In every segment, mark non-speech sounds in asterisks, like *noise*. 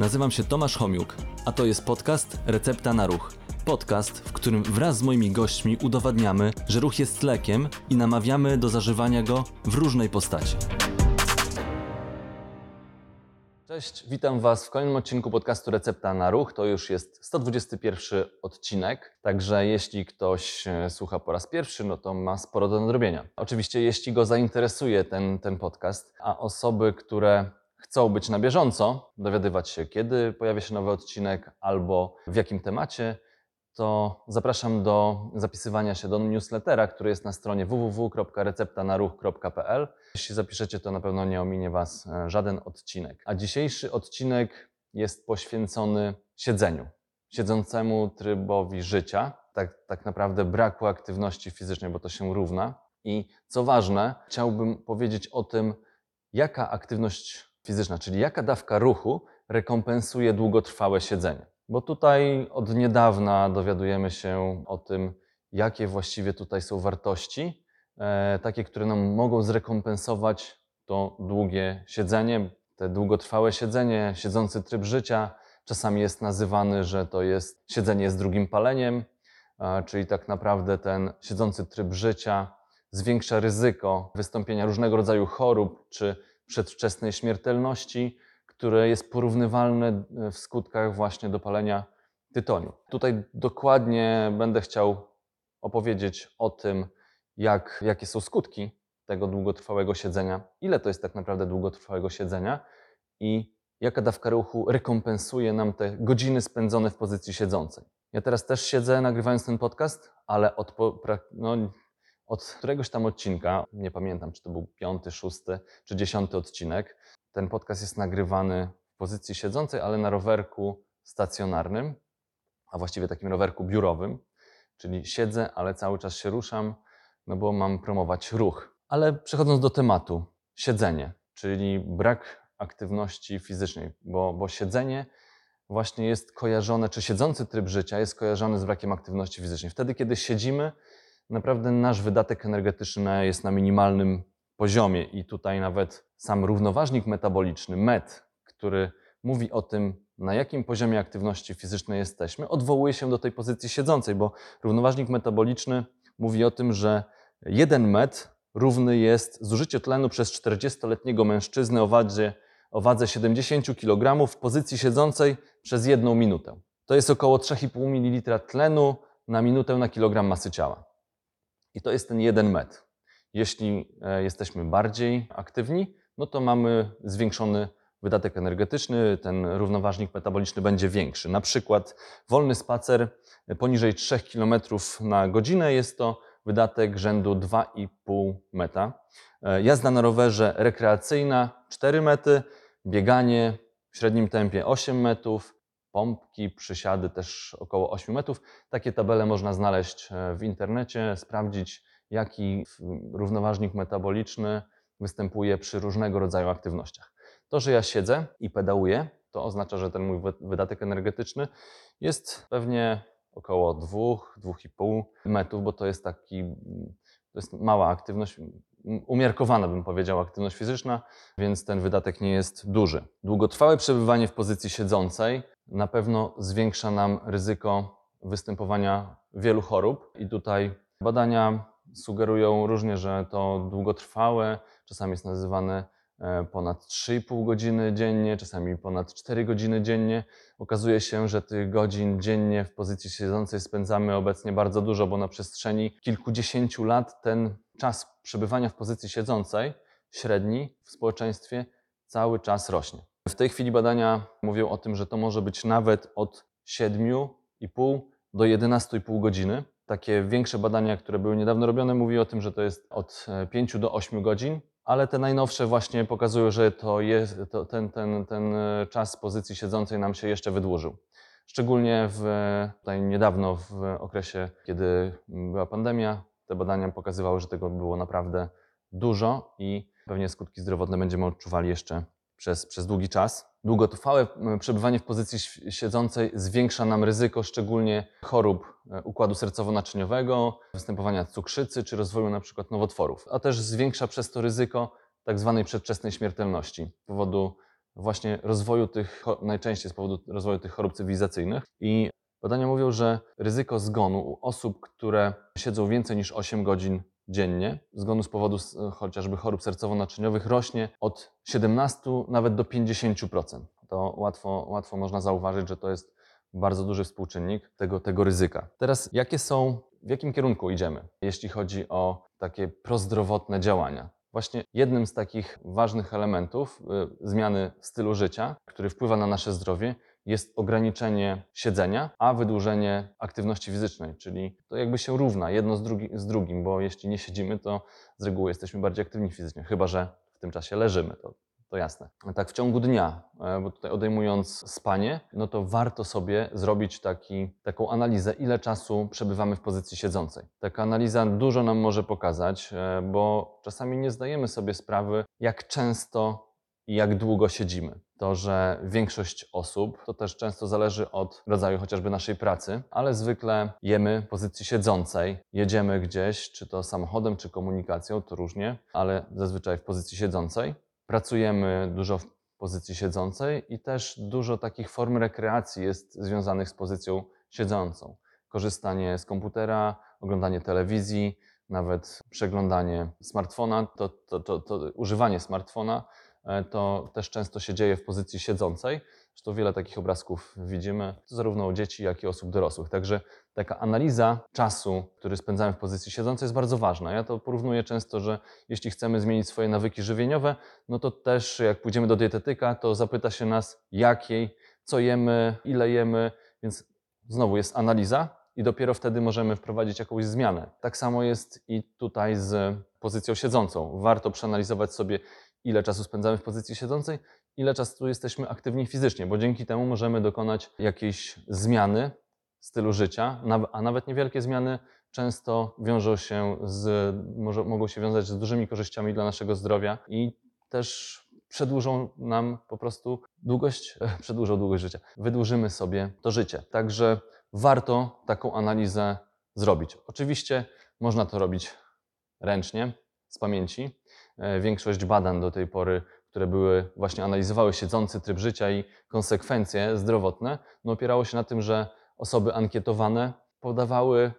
Nazywam się Tomasz Homiuk, a to jest podcast Recepta na Ruch. Podcast, w którym wraz z moimi gośćmi udowadniamy, że ruch jest lekiem i namawiamy do zażywania go w różnej postaci. Cześć, witam Was w kolejnym odcinku podcastu Recepta na Ruch. To już jest 121 odcinek, także jeśli ktoś e, słucha po raz pierwszy, no to ma sporo do nadrobienia. Oczywiście, jeśli go zainteresuje ten, ten podcast, a osoby, które chcą być na bieżąco, dowiadywać się, kiedy pojawia się nowy odcinek albo w jakim temacie, to zapraszam do zapisywania się do newslettera, który jest na stronie www.receptanaruch.pl. Jeśli zapiszecie, to na pewno nie ominie Was e, żaden odcinek. A dzisiejszy odcinek jest poświęcony siedzeniu, siedzącemu trybowi życia, tak, tak naprawdę braku aktywności fizycznej, bo to się równa. I co ważne, chciałbym powiedzieć o tym, jaka aktywność fizyczna, czyli jaka dawka ruchu rekompensuje długotrwałe siedzenie. Bo tutaj od niedawna dowiadujemy się o tym, jakie właściwie tutaj są wartości, e, takie, które nam mogą zrekompensować to długie siedzenie, te długotrwałe siedzenie, siedzący tryb życia. Czasami jest nazywany, że to jest siedzenie z drugim paleniem, czyli tak naprawdę ten siedzący tryb życia zwiększa ryzyko wystąpienia różnego rodzaju chorób czy przedwczesnej śmiertelności, które jest porównywalne w skutkach właśnie do palenia tytoniu. Tutaj dokładnie będę chciał opowiedzieć o tym, jak, jakie są skutki tego długotrwałego siedzenia, ile to jest tak naprawdę długotrwałego siedzenia i jaka dawka ruchu rekompensuje nam te godziny spędzone w pozycji siedzącej. Ja teraz też siedzę nagrywając ten podcast, ale od, no, od któregoś tam odcinka, nie pamiętam czy to był piąty, szósty czy dziesiąty odcinek, ten podcast jest nagrywany w pozycji siedzącej, ale na rowerku stacjonarnym, a właściwie takim rowerku biurowym, czyli siedzę, ale cały czas się ruszam, no bo mam promować ruch. Ale przechodząc do tematu, siedzenie, czyli brak aktywności fizycznej, bo, bo siedzenie właśnie jest kojarzone, czy siedzący tryb życia jest kojarzony z brakiem aktywności fizycznej. Wtedy, kiedy siedzimy, naprawdę nasz wydatek energetyczny jest na minimalnym poziomie i tutaj nawet sam równoważnik metaboliczny, MET, który mówi o tym, na jakim poziomie aktywności fizycznej jesteśmy, odwołuje się do tej pozycji siedzącej, bo równoważnik metaboliczny mówi o tym, że jeden MET równy jest zużycie tlenu przez 40-letniego mężczyznę o wadze, o wadze 70 kg w pozycji siedzącej przez jedną minutę. To jest około 3,5 ml tlenu na minutę na kilogram masy ciała. I to jest ten jeden MET. Jeśli e, jesteśmy bardziej aktywni, no to mamy zwiększony wydatek energetyczny, ten równoważnik metaboliczny będzie większy. Na przykład wolny spacer poniżej 3 km na godzinę jest to wydatek rzędu 2,5 meta. E, jazda na rowerze rekreacyjna 4 mety, bieganie w średnim tempie 8 metrów, pompki, przysiady też około 8 metrów. Takie tabele można znaleźć e, w internecie, sprawdzić jaki równoważnik metaboliczny występuje przy różnego rodzaju aktywnościach. To, że ja siedzę i pedałuję, to oznacza, że ten mój wydatek energetyczny jest pewnie około 2-2,5 metrów, bo to jest taki, to jest mała aktywność, umiarkowana bym powiedział, aktywność fizyczna, więc ten wydatek nie jest duży. Długotrwałe przebywanie w pozycji siedzącej na pewno zwiększa nam ryzyko występowania wielu chorób i tutaj badania sugerują różnie, że to długotrwałe, czasami jest nazywane e, ponad 3,5 godziny dziennie, czasami ponad 4 godziny dziennie. Okazuje się, że tych godzin dziennie w pozycji siedzącej spędzamy obecnie bardzo dużo, bo na przestrzeni kilkudziesięciu lat ten czas przebywania w pozycji siedzącej, średni w społeczeństwie, cały czas rośnie. W tej chwili badania mówią o tym, że to może być nawet od 7,5 do 11,5 godziny takie większe badania, które były niedawno robione, mówi o tym, że to jest od 5 e, do 8 godzin, ale te najnowsze właśnie pokazują, że to jest, to ten, ten, ten e, czas pozycji siedzącej nam się jeszcze wydłużył. Szczególnie w, tutaj niedawno, w okresie, kiedy była pandemia, te badania pokazywały, że tego było naprawdę dużo i pewnie skutki zdrowotne będziemy odczuwali jeszcze przez, przez długi czas. Długotrwałe przebywanie w pozycji siedzącej zwiększa nam ryzyko szczególnie chorób e, układu sercowo-naczyniowego, występowania cukrzycy czy rozwoju przykład nowotworów, a też zwiększa przez to ryzyko tak zwanej przedwczesnej śmiertelności z powodu właśnie rozwoju tych, najczęściej z powodu rozwoju tych chorób cywilizacyjnych. I badania mówią, że ryzyko zgonu u osób, które siedzą więcej niż 8 godzin dziennie, zgonu z powodu s- chociażby chorób sercowo-naczyniowych rośnie od 17 nawet do 50%. To łatwo, łatwo można zauważyć, że to jest bardzo duży współczynnik tego, tego ryzyka. Teraz, jakie są, w jakim kierunku idziemy, jeśli chodzi o takie prozdrowotne działania? Właśnie jednym z takich ważnych elementów y, zmiany stylu życia, który wpływa na nasze zdrowie, jest ograniczenie siedzenia, a wydłużenie aktywności fizycznej, czyli to jakby się równa jedno z, drugi, z drugim, bo jeśli nie siedzimy, to z reguły jesteśmy bardziej aktywni fizycznie, chyba że w tym czasie leżymy. To to jasne. Tak w ciągu dnia, e, bo tutaj odejmując spanie, no to warto sobie zrobić taki, taką analizę, ile czasu przebywamy w pozycji siedzącej. Taka analiza dużo nam może pokazać, e, bo czasami nie zdajemy sobie sprawy, jak często i jak długo siedzimy. To, że większość osób, to też często zależy od rodzaju chociażby naszej pracy, ale zwykle jemy pozycji siedzącej, jedziemy gdzieś, czy to samochodem, czy komunikacją, to różnie, ale zazwyczaj w pozycji siedzącej. Pracujemy dużo w pozycji siedzącej i też dużo takich form rekreacji jest związanych z pozycją siedzącą. Korzystanie z komputera, oglądanie telewizji, nawet przeglądanie smartfona, to, to, to, to używanie smartfona to też często się dzieje w pozycji siedzącej. Zresztą wiele takich obrazków widzimy, zarówno u dzieci, jak i osób dorosłych. Także taka analiza czasu, który spędzamy w pozycji siedzącej, jest bardzo ważna. Ja to porównuję często, że jeśli chcemy zmienić swoje nawyki żywieniowe, no to też jak pójdziemy do dietetyka, to zapyta się nas, jakiej, co jemy, ile jemy, więc znowu jest analiza i dopiero wtedy możemy wprowadzić jakąś zmianę. Tak samo jest i tutaj z pozycją siedzącą. Warto przeanalizować sobie, ile czasu spędzamy w pozycji siedzącej, ile czasu jesteśmy aktywni fizycznie, bo dzięki temu możemy dokonać jakiejś zmiany stylu życia, a nawet niewielkie zmiany często wiążą się z, może, mogą się wiązać z dużymi korzyściami dla naszego zdrowia i też przedłużą nam po prostu długość, *laughs* przedłużą długość życia. Wydłużymy sobie to życie. Także warto taką analizę zrobić. Oczywiście można to robić ręcznie, z pamięci. E, Większość badań do tej pory, które były właśnie analizowały siedzący tryb życia i konsekwencje zdrowotne, no opierało się na tym, że osoby ankietowane podawały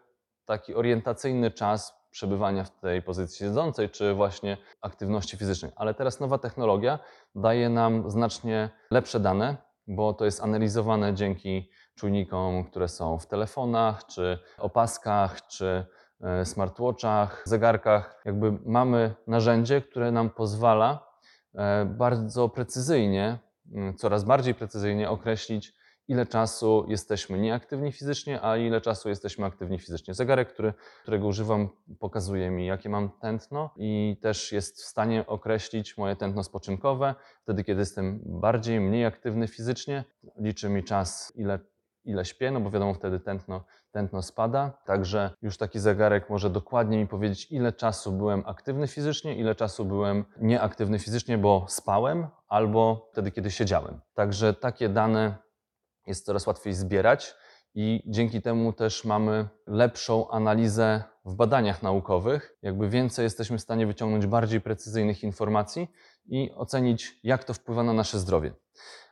taki orientacyjny czas przebywania w tej pozycji siedzącej, czy właśnie aktywności fizycznej. Ale teraz nowa technologia daje nam znacznie lepsze dane, bo to jest analizowane dzięki czujnikom, które są w telefonach, czy opaskach, czy smartwatchach, zegarkach. Jakby mamy narzędzie, które nam pozwala e, bardzo precyzyjnie, mm, coraz bardziej precyzyjnie określić, ile czasu jesteśmy nieaktywni fizycznie, a ile czasu jesteśmy aktywni fizycznie. Zegarek, który, którego używam, pokazuje mi, jakie mam tętno i też jest w stanie określić moje tętno spoczynkowe. Wtedy, kiedy jestem bardziej, mniej aktywny fizycznie, liczy mi czas, ile, ile śpię, no bo wiadomo, wtedy tętno, tętno spada. Także już taki zegarek może dokładnie mi powiedzieć, ile czasu byłem aktywny fizycznie, ile czasu byłem nieaktywny fizycznie, bo spałem, albo wtedy, kiedy siedziałem. Także takie dane jest coraz łatwiej zbierać i dzięki temu też mamy lepszą analizę w badaniach naukowych. Jakby więcej jesteśmy w stanie wyciągnąć bardziej precyzyjnych informacji i ocenić, jak to wpływa na nasze zdrowie.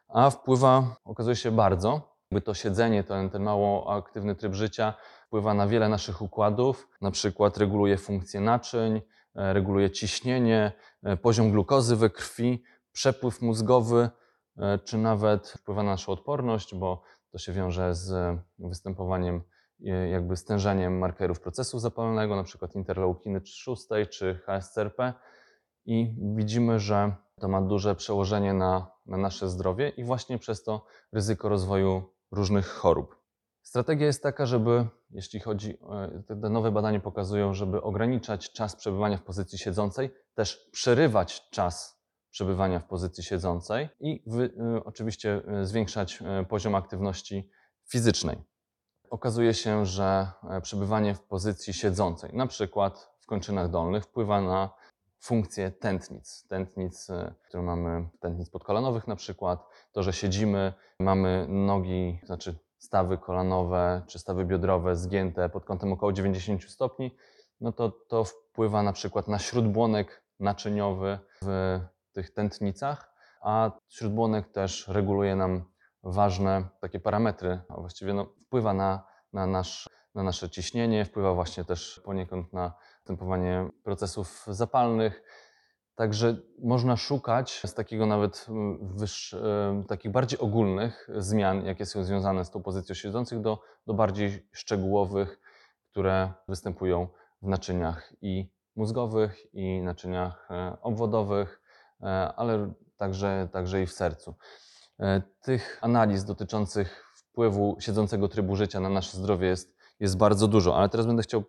A wpływa, okazuje się, bardzo. Jakby to siedzenie, ten, ten mało aktywny tryb życia wpływa na wiele naszych układów, na przykład reguluje funkcję naczyń, e, reguluje ciśnienie, e, poziom glukozy we krwi, przepływ mózgowy, e, czy nawet wpływa na naszą odporność, bo to się wiąże z występowaniem, jakby stężeniem markerów procesu zapalnego, na przykład interleukiny 6 czy HSCRP. I widzimy, że to ma duże przełożenie na, na nasze zdrowie i właśnie przez to ryzyko rozwoju różnych chorób. Strategia jest taka, żeby, jeśli chodzi, e, te nowe badania pokazują, żeby ograniczać czas przebywania w pozycji siedzącej, też przerywać czas przebywania w pozycji siedzącej i wy, y, oczywiście y, zwiększać poziom aktywności fizycznej. Okazuje się, że e, przebywanie w pozycji siedzącej, na przykład w kończynach dolnych, wpływa na funkcję tętnic. Tętnic, e, które mamy, tętnic podkolanowych na przykład, to, że siedzimy, mamy nogi, znaczy stawy kolanowe czy stawy biodrowe zgięte pod kątem około 90 stopni, no to to wpływa na przykład na śródbłonek naczyniowy w tych tętnicach, a śródbłonek też reguluje nam ważne takie parametry, a właściwie no, wpływa na, na, nasz, na nasze ciśnienie, wpływa właśnie też poniekąd na występowanie procesów zapalnych. Także można szukać z takiego nawet mm, wyższ, em, takich bardziej ogólnych zmian, jakie są związane z tą pozycją siedzących, do, do bardziej szczegółowych, które występują w naczyniach i mózgowych, i naczyniach e, obwodowych, e, ale także, także i w sercu. E, Tych analiz dotyczących wpływu siedzącego trybu życia na nasze zdrowie jest, jest bardzo dużo, ale teraz będę chciał,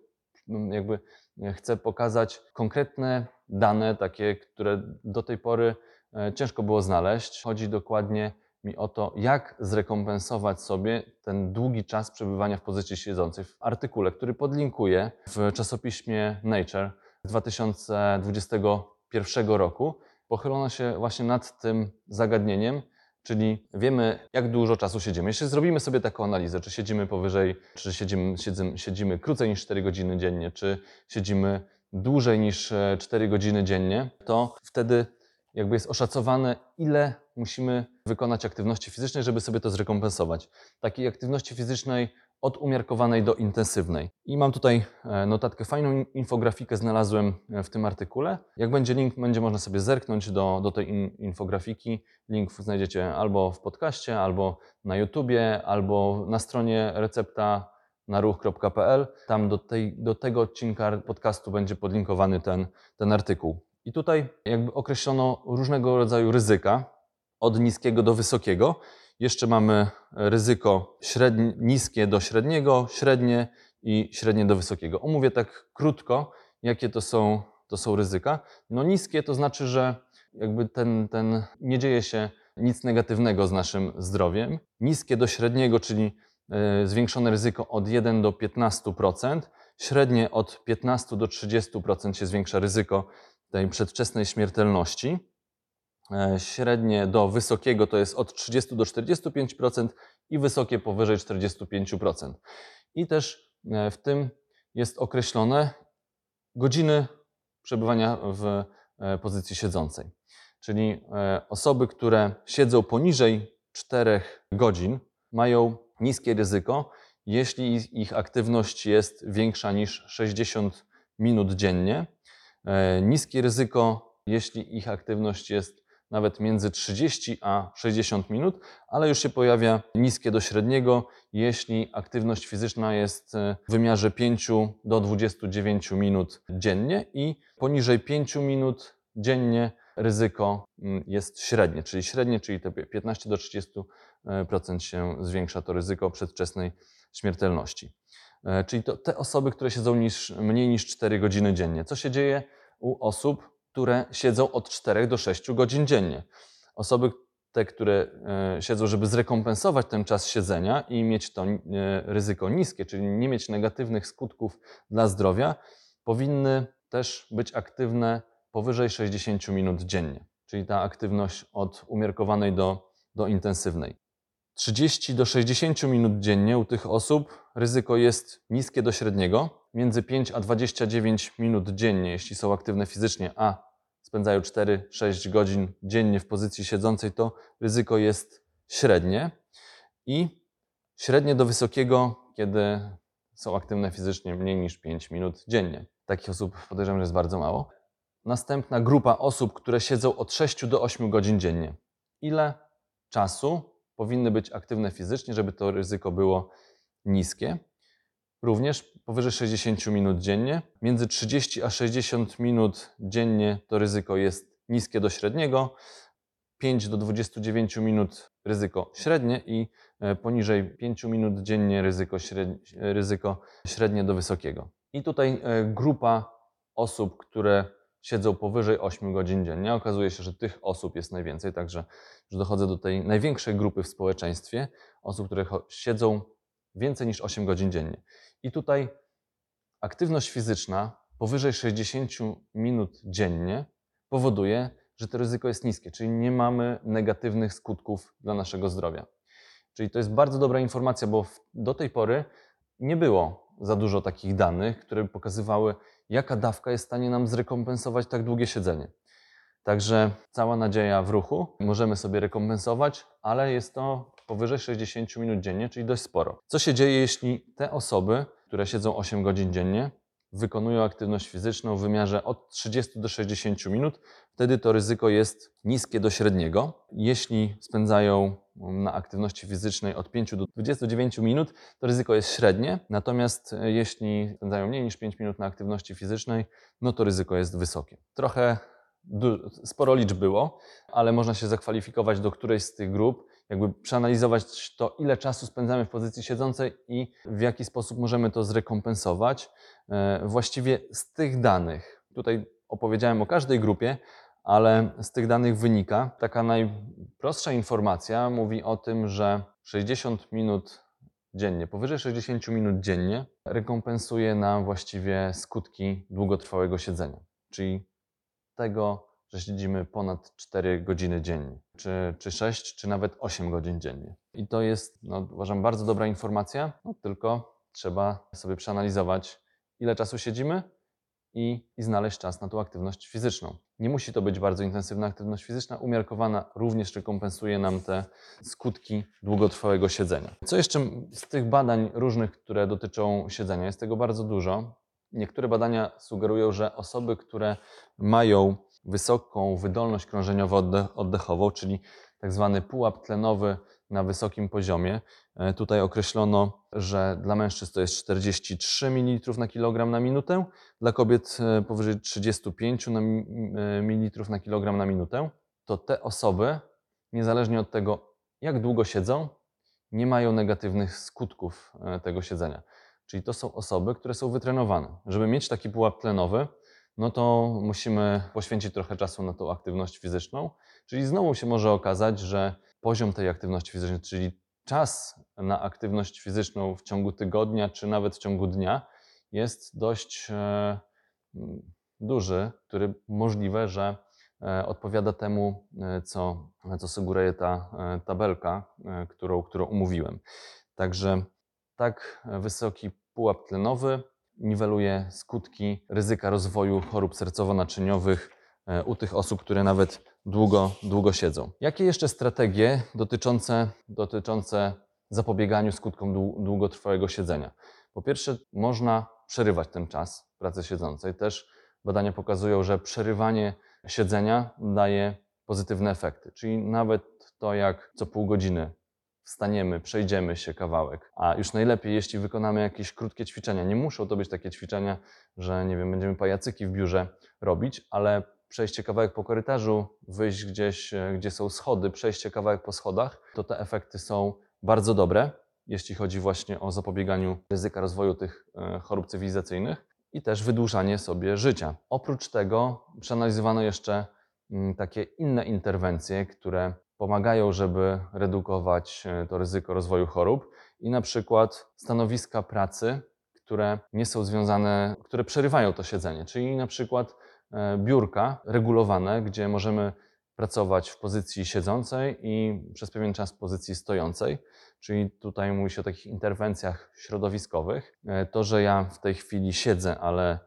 jakby e, chcę pokazać konkretne dane, takie, które do tej pory e, ciężko było znaleźć. Chodzi dokładnie mi o to, jak zrekompensować sobie ten długi czas przebywania w pozycji siedzącej. W artykule, który podlinkuję w czasopiśmie Nature z 2021 roku, pochylono się właśnie nad tym zagadnieniem, czyli wiemy, jak dużo czasu siedzimy. Jeśli zrobimy sobie taką analizę, czy siedzimy powyżej, czy siedzimy, siedzimy, siedzimy krócej niż 4 godziny dziennie, czy siedzimy dłużej niż e, 4 godziny dziennie, to wtedy jakby jest oszacowane, ile musimy wykonać aktywności fizycznej, żeby sobie to zrekompensować. Takiej aktywności fizycznej od umiarkowanej do intensywnej. I mam tutaj e, notatkę, fajną infografikę znalazłem e, w tym artykule. Jak będzie link, będzie można sobie zerknąć do, do tej in, infografiki. Link znajdziecie albo w podcaście, albo na YouTubie, albo na stronie recepta na ruch.pl. Tam do, tej, do tego odcinka podcastu będzie podlinkowany ten, ten artykuł. I tutaj jakby określono różnego rodzaju ryzyka, od niskiego do wysokiego. Jeszcze mamy ryzyko średnie, niskie do średniego, średnie i średnie do wysokiego. Omówię tak krótko, jakie to są, to są ryzyka. No niskie to znaczy, że jakby ten, ten nie dzieje się nic negatywnego z naszym zdrowiem. Niskie do średniego, czyli e, zwiększone ryzyko od 1 do 15%, średnie od 15 do 30% się zwiększa ryzyko tej przedwczesnej śmiertelności. E, Średnie do wysokiego to jest od 30 do 45% i wysokie powyżej 45%. I też e, w tym jest określone godziny przebywania w e, pozycji siedzącej. Czyli osoby, które siedzą poniżej 4 godzin, mają niskie ryzyko, jeśli ich- aktywność jest większa niż 60 minut dziennie. Niskie ryzyko, jeśli ich aktywność jest nawet między 30 a 60 minut, ale już się pojawia niskie do średniego, jeśli aktywność fizyczna jest e, w wymiarze 5 do 29 minut dziennie i poniżej 5 minut dziennie ryzyko mm, jest średnie, czyli średnie, czyli te 15 do 30% się zwiększa to ryzyko przedwczesnej śmiertelności. E, Czyli to te osoby, które siedzą niż, mniej niż 4 godziny dziennie. Co się dzieje u osób, które siedzą od 4 do 6 godzin dziennie? Osoby, te, które e, siedzą, żeby zrekompensować ten czas siedzenia i mieć to e, ryzyko niskie, czyli nie mieć negatywnych skutków dla zdrowia, powinny też być aktywne powyżej 60 minut dziennie, czyli ta aktywność od umiarkowanej do, do intensywnej. 30 do 60 minut dziennie u tych osób ryzyko jest niskie do średniego, między 5 a 29 minut dziennie, jeśli są aktywne fizycznie, a spędzają 4-6 godzin dziennie w pozycji siedzącej, to ryzyko jest średnie i średnie do wysokiego, kiedy są aktywne fizycznie mniej niż 5 minut dziennie. Takich osób podejrzewam, że jest bardzo mało. Następna grupa osób, które siedzą od 6 do 8 godzin dziennie. Ile czasu powinny być aktywne fizycznie, żeby to ryzyko było niskie? Również powyżej 60 minut dziennie. Między 30 a 60 minut dziennie to ryzyko jest niskie do średniego. 5 do 29 minut ryzyko średnie i e, poniżej 5 minut dziennie ryzyko średnie, ryzyko średnie do wysokiego. I tutaj e, grupa osób, które siedzą powyżej 8 godzin dziennie. Okazuje się, że tych osób jest najwięcej, także już dochodzę do tej największej grupy w społeczeństwie osób, które siedzą więcej niż 8 godzin dziennie. I tutaj aktywność fizyczna powyżej 60 minut dziennie powoduje, że to ryzyko jest niskie, czyli nie mamy negatywnych skutków dla naszego zdrowia. Czyli to jest bardzo dobra informacja, bo do tej pory nie było za dużo takich danych, które pokazywały, jaka dawka jest w stanie nam zrekompensować tak długie siedzenie. Także cała nadzieja w ruchu. Możemy sobie rekompensować, ale jest to powyżej 60 minut dziennie, czyli dość sporo. Co się dzieje, jeśli te osoby, które siedzą 8 godzin dziennie, wykonują aktywność fizyczną w wymiarze od 30 do 60 minut? Wtedy to ryzyko jest niskie do średniego. Jeśli spędzają na aktywności fizycznej od 5 do 29 minut, to ryzyko jest średnie. Natomiast e, jeśli spędzają mniej niż 5 minut na aktywności fizycznej, no to ryzyko jest wysokie. Trochę sporo liczb było, ale można się zakwalifikować do którejś z tych grup, jakby przeanalizować to, ile czasu spędzamy w pozycji siedzącej i w jaki sposób możemy to zrekompensować. E, Właściwie z tych danych, tutaj opowiedziałem o każdej grupie, ale z tych danych wynika taka najprostsza informacja, mówi o tym, że 60 minut dziennie, powyżej 60 minut dziennie rekompensuje nam właściwie skutki długotrwałego siedzenia, czyli tego, że siedzimy ponad 4 godziny dziennie, czy, czy 6, czy nawet 8 godzin dziennie. I to jest, no, uważam, bardzo dobra informacja, no, tylko trzeba sobie przeanalizować, ile czasu siedzimy i, i znaleźć czas na tą aktywność fizyczną. Nie musi to być bardzo intensywna aktywność fizyczna, umiarkowana również rekompensuje nam te skutki długotrwałego siedzenia. Co jeszcze z tych badań różnych, które dotyczą siedzenia? Jest tego bardzo dużo. Niektóre badania sugerują, że osoby, które mają wysoką wydolność krążeniowo-oddechową, czyli tak zwany pułap tlenowy na wysokim poziomie. E, Tutaj określono, że dla mężczyzn to jest 43 ml na kilogram na minutę, dla kobiet e, powyżej 35 na mi- e, ml na kilogram na minutę. To te osoby, niezależnie od tego, jak długo siedzą, nie mają negatywnych skutków tego siedzenia. Czyli to są osoby, które są wytrenowane. Żeby mieć taki pułap tlenowy, no to musimy poświęcić trochę czasu na tą aktywność fizyczną. Czyli znowu się może okazać, że poziom tej aktywności fizycznej, czyli czas na aktywność fizyczną w ciągu tygodnia, czy nawet w ciągu dnia, jest dość e, mm, duży, który możliwe, że e, odpowiada temu, e, co, co sugeruje ta tabelka, którą, którą umówiłem. Także tak wysoki pułap tlenowy niweluje skutki ryzyka rozwoju chorób sercowo-naczyniowych e, u tych osób, które nawet długo, długo siedzą. Jakie jeszcze strategie dotyczące, dotyczące zapobieganiu skutkom dłu- długotrwałego siedzenia? Po pierwsze, można przerywać ten czas pracy siedzącej. Też badania pokazują, że przerywanie siedzenia daje pozytywne efekty. Czyli nawet to, jak co pół godziny wstaniemy, przejdziemy się kawałek, a już najlepiej, jeśli wykonamy jakieś krótkie ćwiczenia. Nie muszą to być takie ćwiczenia, że nie wiem, będziemy pajacyki w biurze robić, ale przejście kawałek po korytarzu, wyjść gdzieś, e, gdzie są schody, przejście kawałek po schodach, to te efekty są bardzo dobre, jeśli chodzi właśnie o zapobieganiu ryzyka rozwoju tych e, chorób cywilizacyjnych i też wydłużanie sobie życia. Oprócz tego przeanalizowano jeszcze mm, takie inne interwencje, które pomagają, żeby redukować e, to ryzyko rozwoju chorób i na przykład stanowiska pracy, które nie są związane, które przerywają to siedzenie, czyli na przykład e, biurka regulowane, gdzie możemy pracować w pozycji siedzącej i przez pewien czas w pozycji stojącej. Czyli tutaj mówi się o takich interwencjach środowiskowych. E, To, że ja w tej chwili siedzę, ale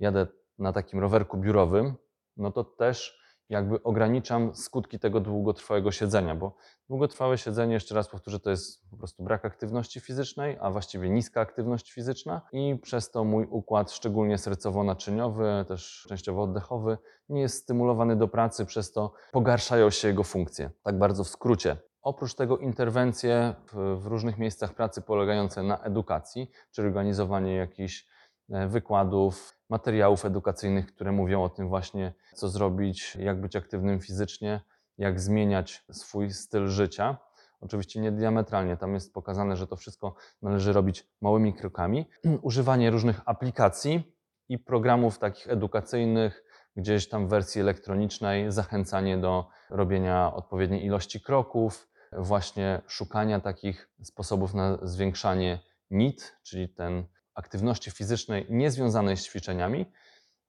jadę na takim rowerku biurowym, no to też jakby ograniczam skutki tego długotrwałego siedzenia, bo długotrwałe siedzenie, jeszcze raz powtórzę, to jest po prostu brak aktywności fizycznej, a właściwie niska aktywność fizyczna i przez to mój układ, szczególnie sercowo-naczyniowy, też częściowo oddechowy, nie jest stymulowany do pracy, przez to pogarszają się jego funkcje. Tak bardzo w skrócie. Oprócz tego interwencje w, różnych miejscach pracy polegające na edukacji, czy organizowanie jakichś e, wykładów, materiałów edukacyjnych, które mówią o tym właśnie, co zrobić, jak być aktywnym fizycznie, jak zmieniać swój styl życia. Oczywiście nie diametralnie, tam jest pokazane, że to wszystko należy robić małymi krokami. *clears throat* Używanie różnych aplikacji i programów takich edukacyjnych, gdzieś tam w wersji elektronicznej, zachęcanie do robienia odpowiedniej ilości kroków, właśnie szukania takich sposobów na zwiększanie NIT, czyli ten aktywności fizycznej niezwiązanej z ćwiczeniami,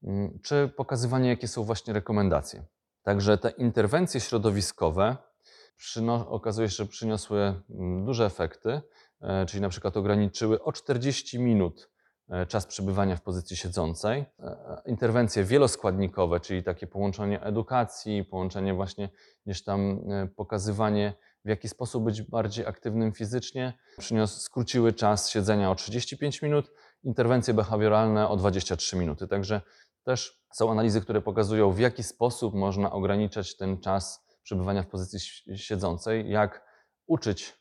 mm, czy pokazywanie, jakie są właśnie rekomendacje. Także te interwencje środowiskowe okazuje się, że przyniosły mm, duże efekty, e, czyli na przykład ograniczyły o 40 minut e, czas przebywania w pozycji siedzącej. E, Interwencje wieloskładnikowe, czyli takie połączenie edukacji, połączenie właśnie gdzieś tam pokazywanie, w jaki sposób być bardziej aktywnym fizycznie, przynios, skróciły czas siedzenia o 35 minut, interwencje behawioralne o 23 minuty. Także też są analizy, które pokazują, w jaki sposób można ograniczać ten czas przebywania w pozycji si- siedzącej, jak uczyć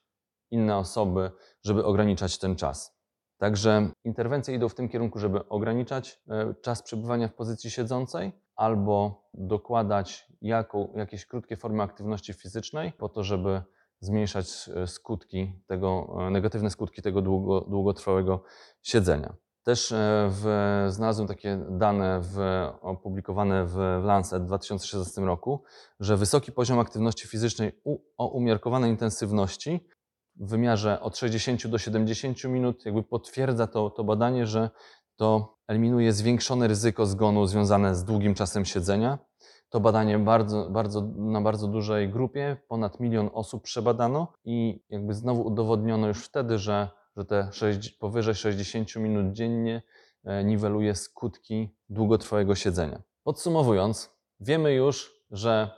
inne osoby, żeby ograniczać ten czas. Także interwencje idą w tym kierunku, żeby ograniczać e, czas przebywania w pozycji siedzącej albo dokładać jaką, jakieś krótkie formy aktywności fizycznej po to, żeby zmniejszać e, skutki tego, e, negatywne skutki tego długo, długotrwałego siedzenia. Też e, w, znalazłem takie dane w, opublikowane w Lancet w 2016 roku, że wysoki poziom aktywności fizycznej u, o umiarkowanej intensywności w wymiarze od 60 do 70 minut jakby potwierdza to, to badanie, że to eliminuje zwiększone ryzyko zgonu związane z długim czasem siedzenia. To badanie bardzo, bardzo, na bardzo dużej grupie, ponad milion osób przebadano i jakby znowu udowodniono już wtedy, że, że te sześć, powyżej 60 minut dziennie e, niweluje skutki długotrwałego siedzenia. Podsumowując, wiemy już, że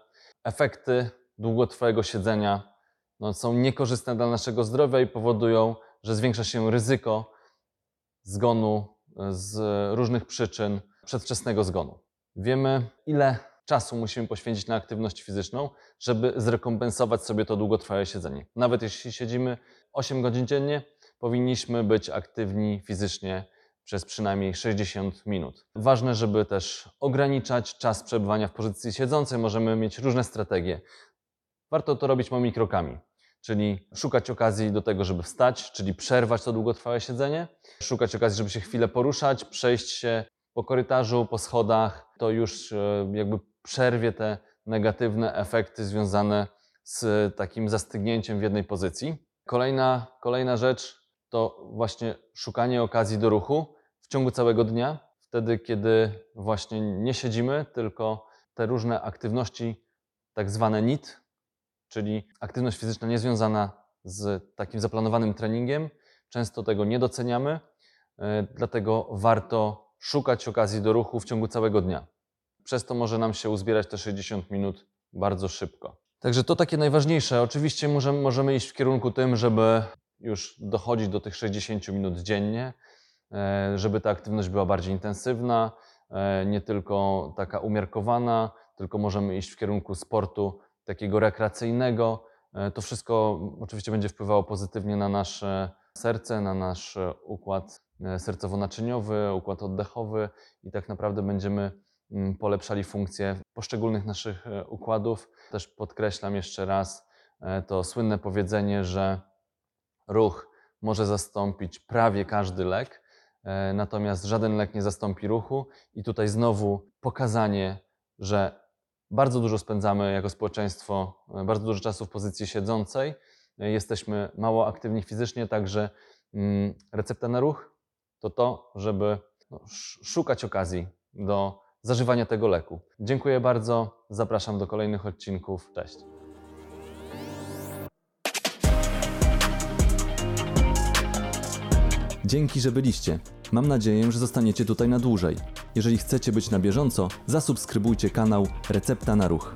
efekty długotrwałego siedzenia no, są niekorzystne dla naszego zdrowia i powodują, że zwiększa się ryzyko zgonu e, z różnych przyczyn, przedwczesnego zgonu. Wiemy, ile czasu musimy poświęcić na aktywność fizyczną, żeby zrekompensować sobie to długotrwałe siedzenie. Nawet jeśli siedzimy 8 godzin dziennie, powinniśmy być aktywni fizycznie przez przynajmniej 60 minut. Ważne, żeby też ograniczać czas przebywania w pozycji siedzącej. Możemy mieć różne strategie. Warto to robić małymi krokami, czyli szukać okazji do tego, żeby wstać, czyli przerwać to długotrwałe siedzenie, szukać okazji, żeby się chwilę poruszać, przejść się po korytarzu, po schodach. To już e, jakby przerwie te negatywne efekty związane z takim zastygnięciem w jednej pozycji. Kolejna, kolejna rzecz to właśnie szukanie okazji do ruchu w ciągu całego dnia, wtedy kiedy właśnie nie siedzimy, tylko te różne aktywności, tak zwane NIT, czyli aktywność fizyczna niezwiązana z takim zaplanowanym treningiem. Często tego nie doceniamy, e, dlatego warto szukać okazji do ruchu w ciągu całego dnia. Przez to może nam się uzbierać te 60 minut bardzo szybko. Także to takie najważniejsze. Oczywiście możemy, możemy iść w kierunku tym, żeby już dochodzić do tych 60 minut dziennie, e, żeby ta aktywność była bardziej intensywna, e, nie tylko taka umiarkowana, tylko możemy iść w kierunku sportu takiego rekreacyjnego. E, To wszystko oczywiście będzie wpływało pozytywnie na nasze serce, na nasz układ sercowo-naczyniowy, układ oddechowy i tak naprawdę będziemy mm, polepszali funkcje poszczególnych naszych e, układów. Też podkreślam jeszcze raz e, to słynne powiedzenie, że ruch może zastąpić prawie każdy lek, e, natomiast żaden lek nie zastąpi ruchu. I tutaj znowu pokazanie, że bardzo dużo spędzamy jako społeczeństwo, e, bardzo dużo czasu w pozycji siedzącej, e, jesteśmy mało aktywni fizycznie, także mm, recepta na ruch to to, żeby no, sz- szukać okazji do zażywania tego leku. Dziękuję bardzo, zapraszam do kolejnych odcinków. Cześć. Dzięki, że byliście. Mam nadzieję, że zostaniecie tutaj na dłużej. Jeżeli chcecie być na bieżąco, zasubskrybujcie kanał Recepta na Ruch.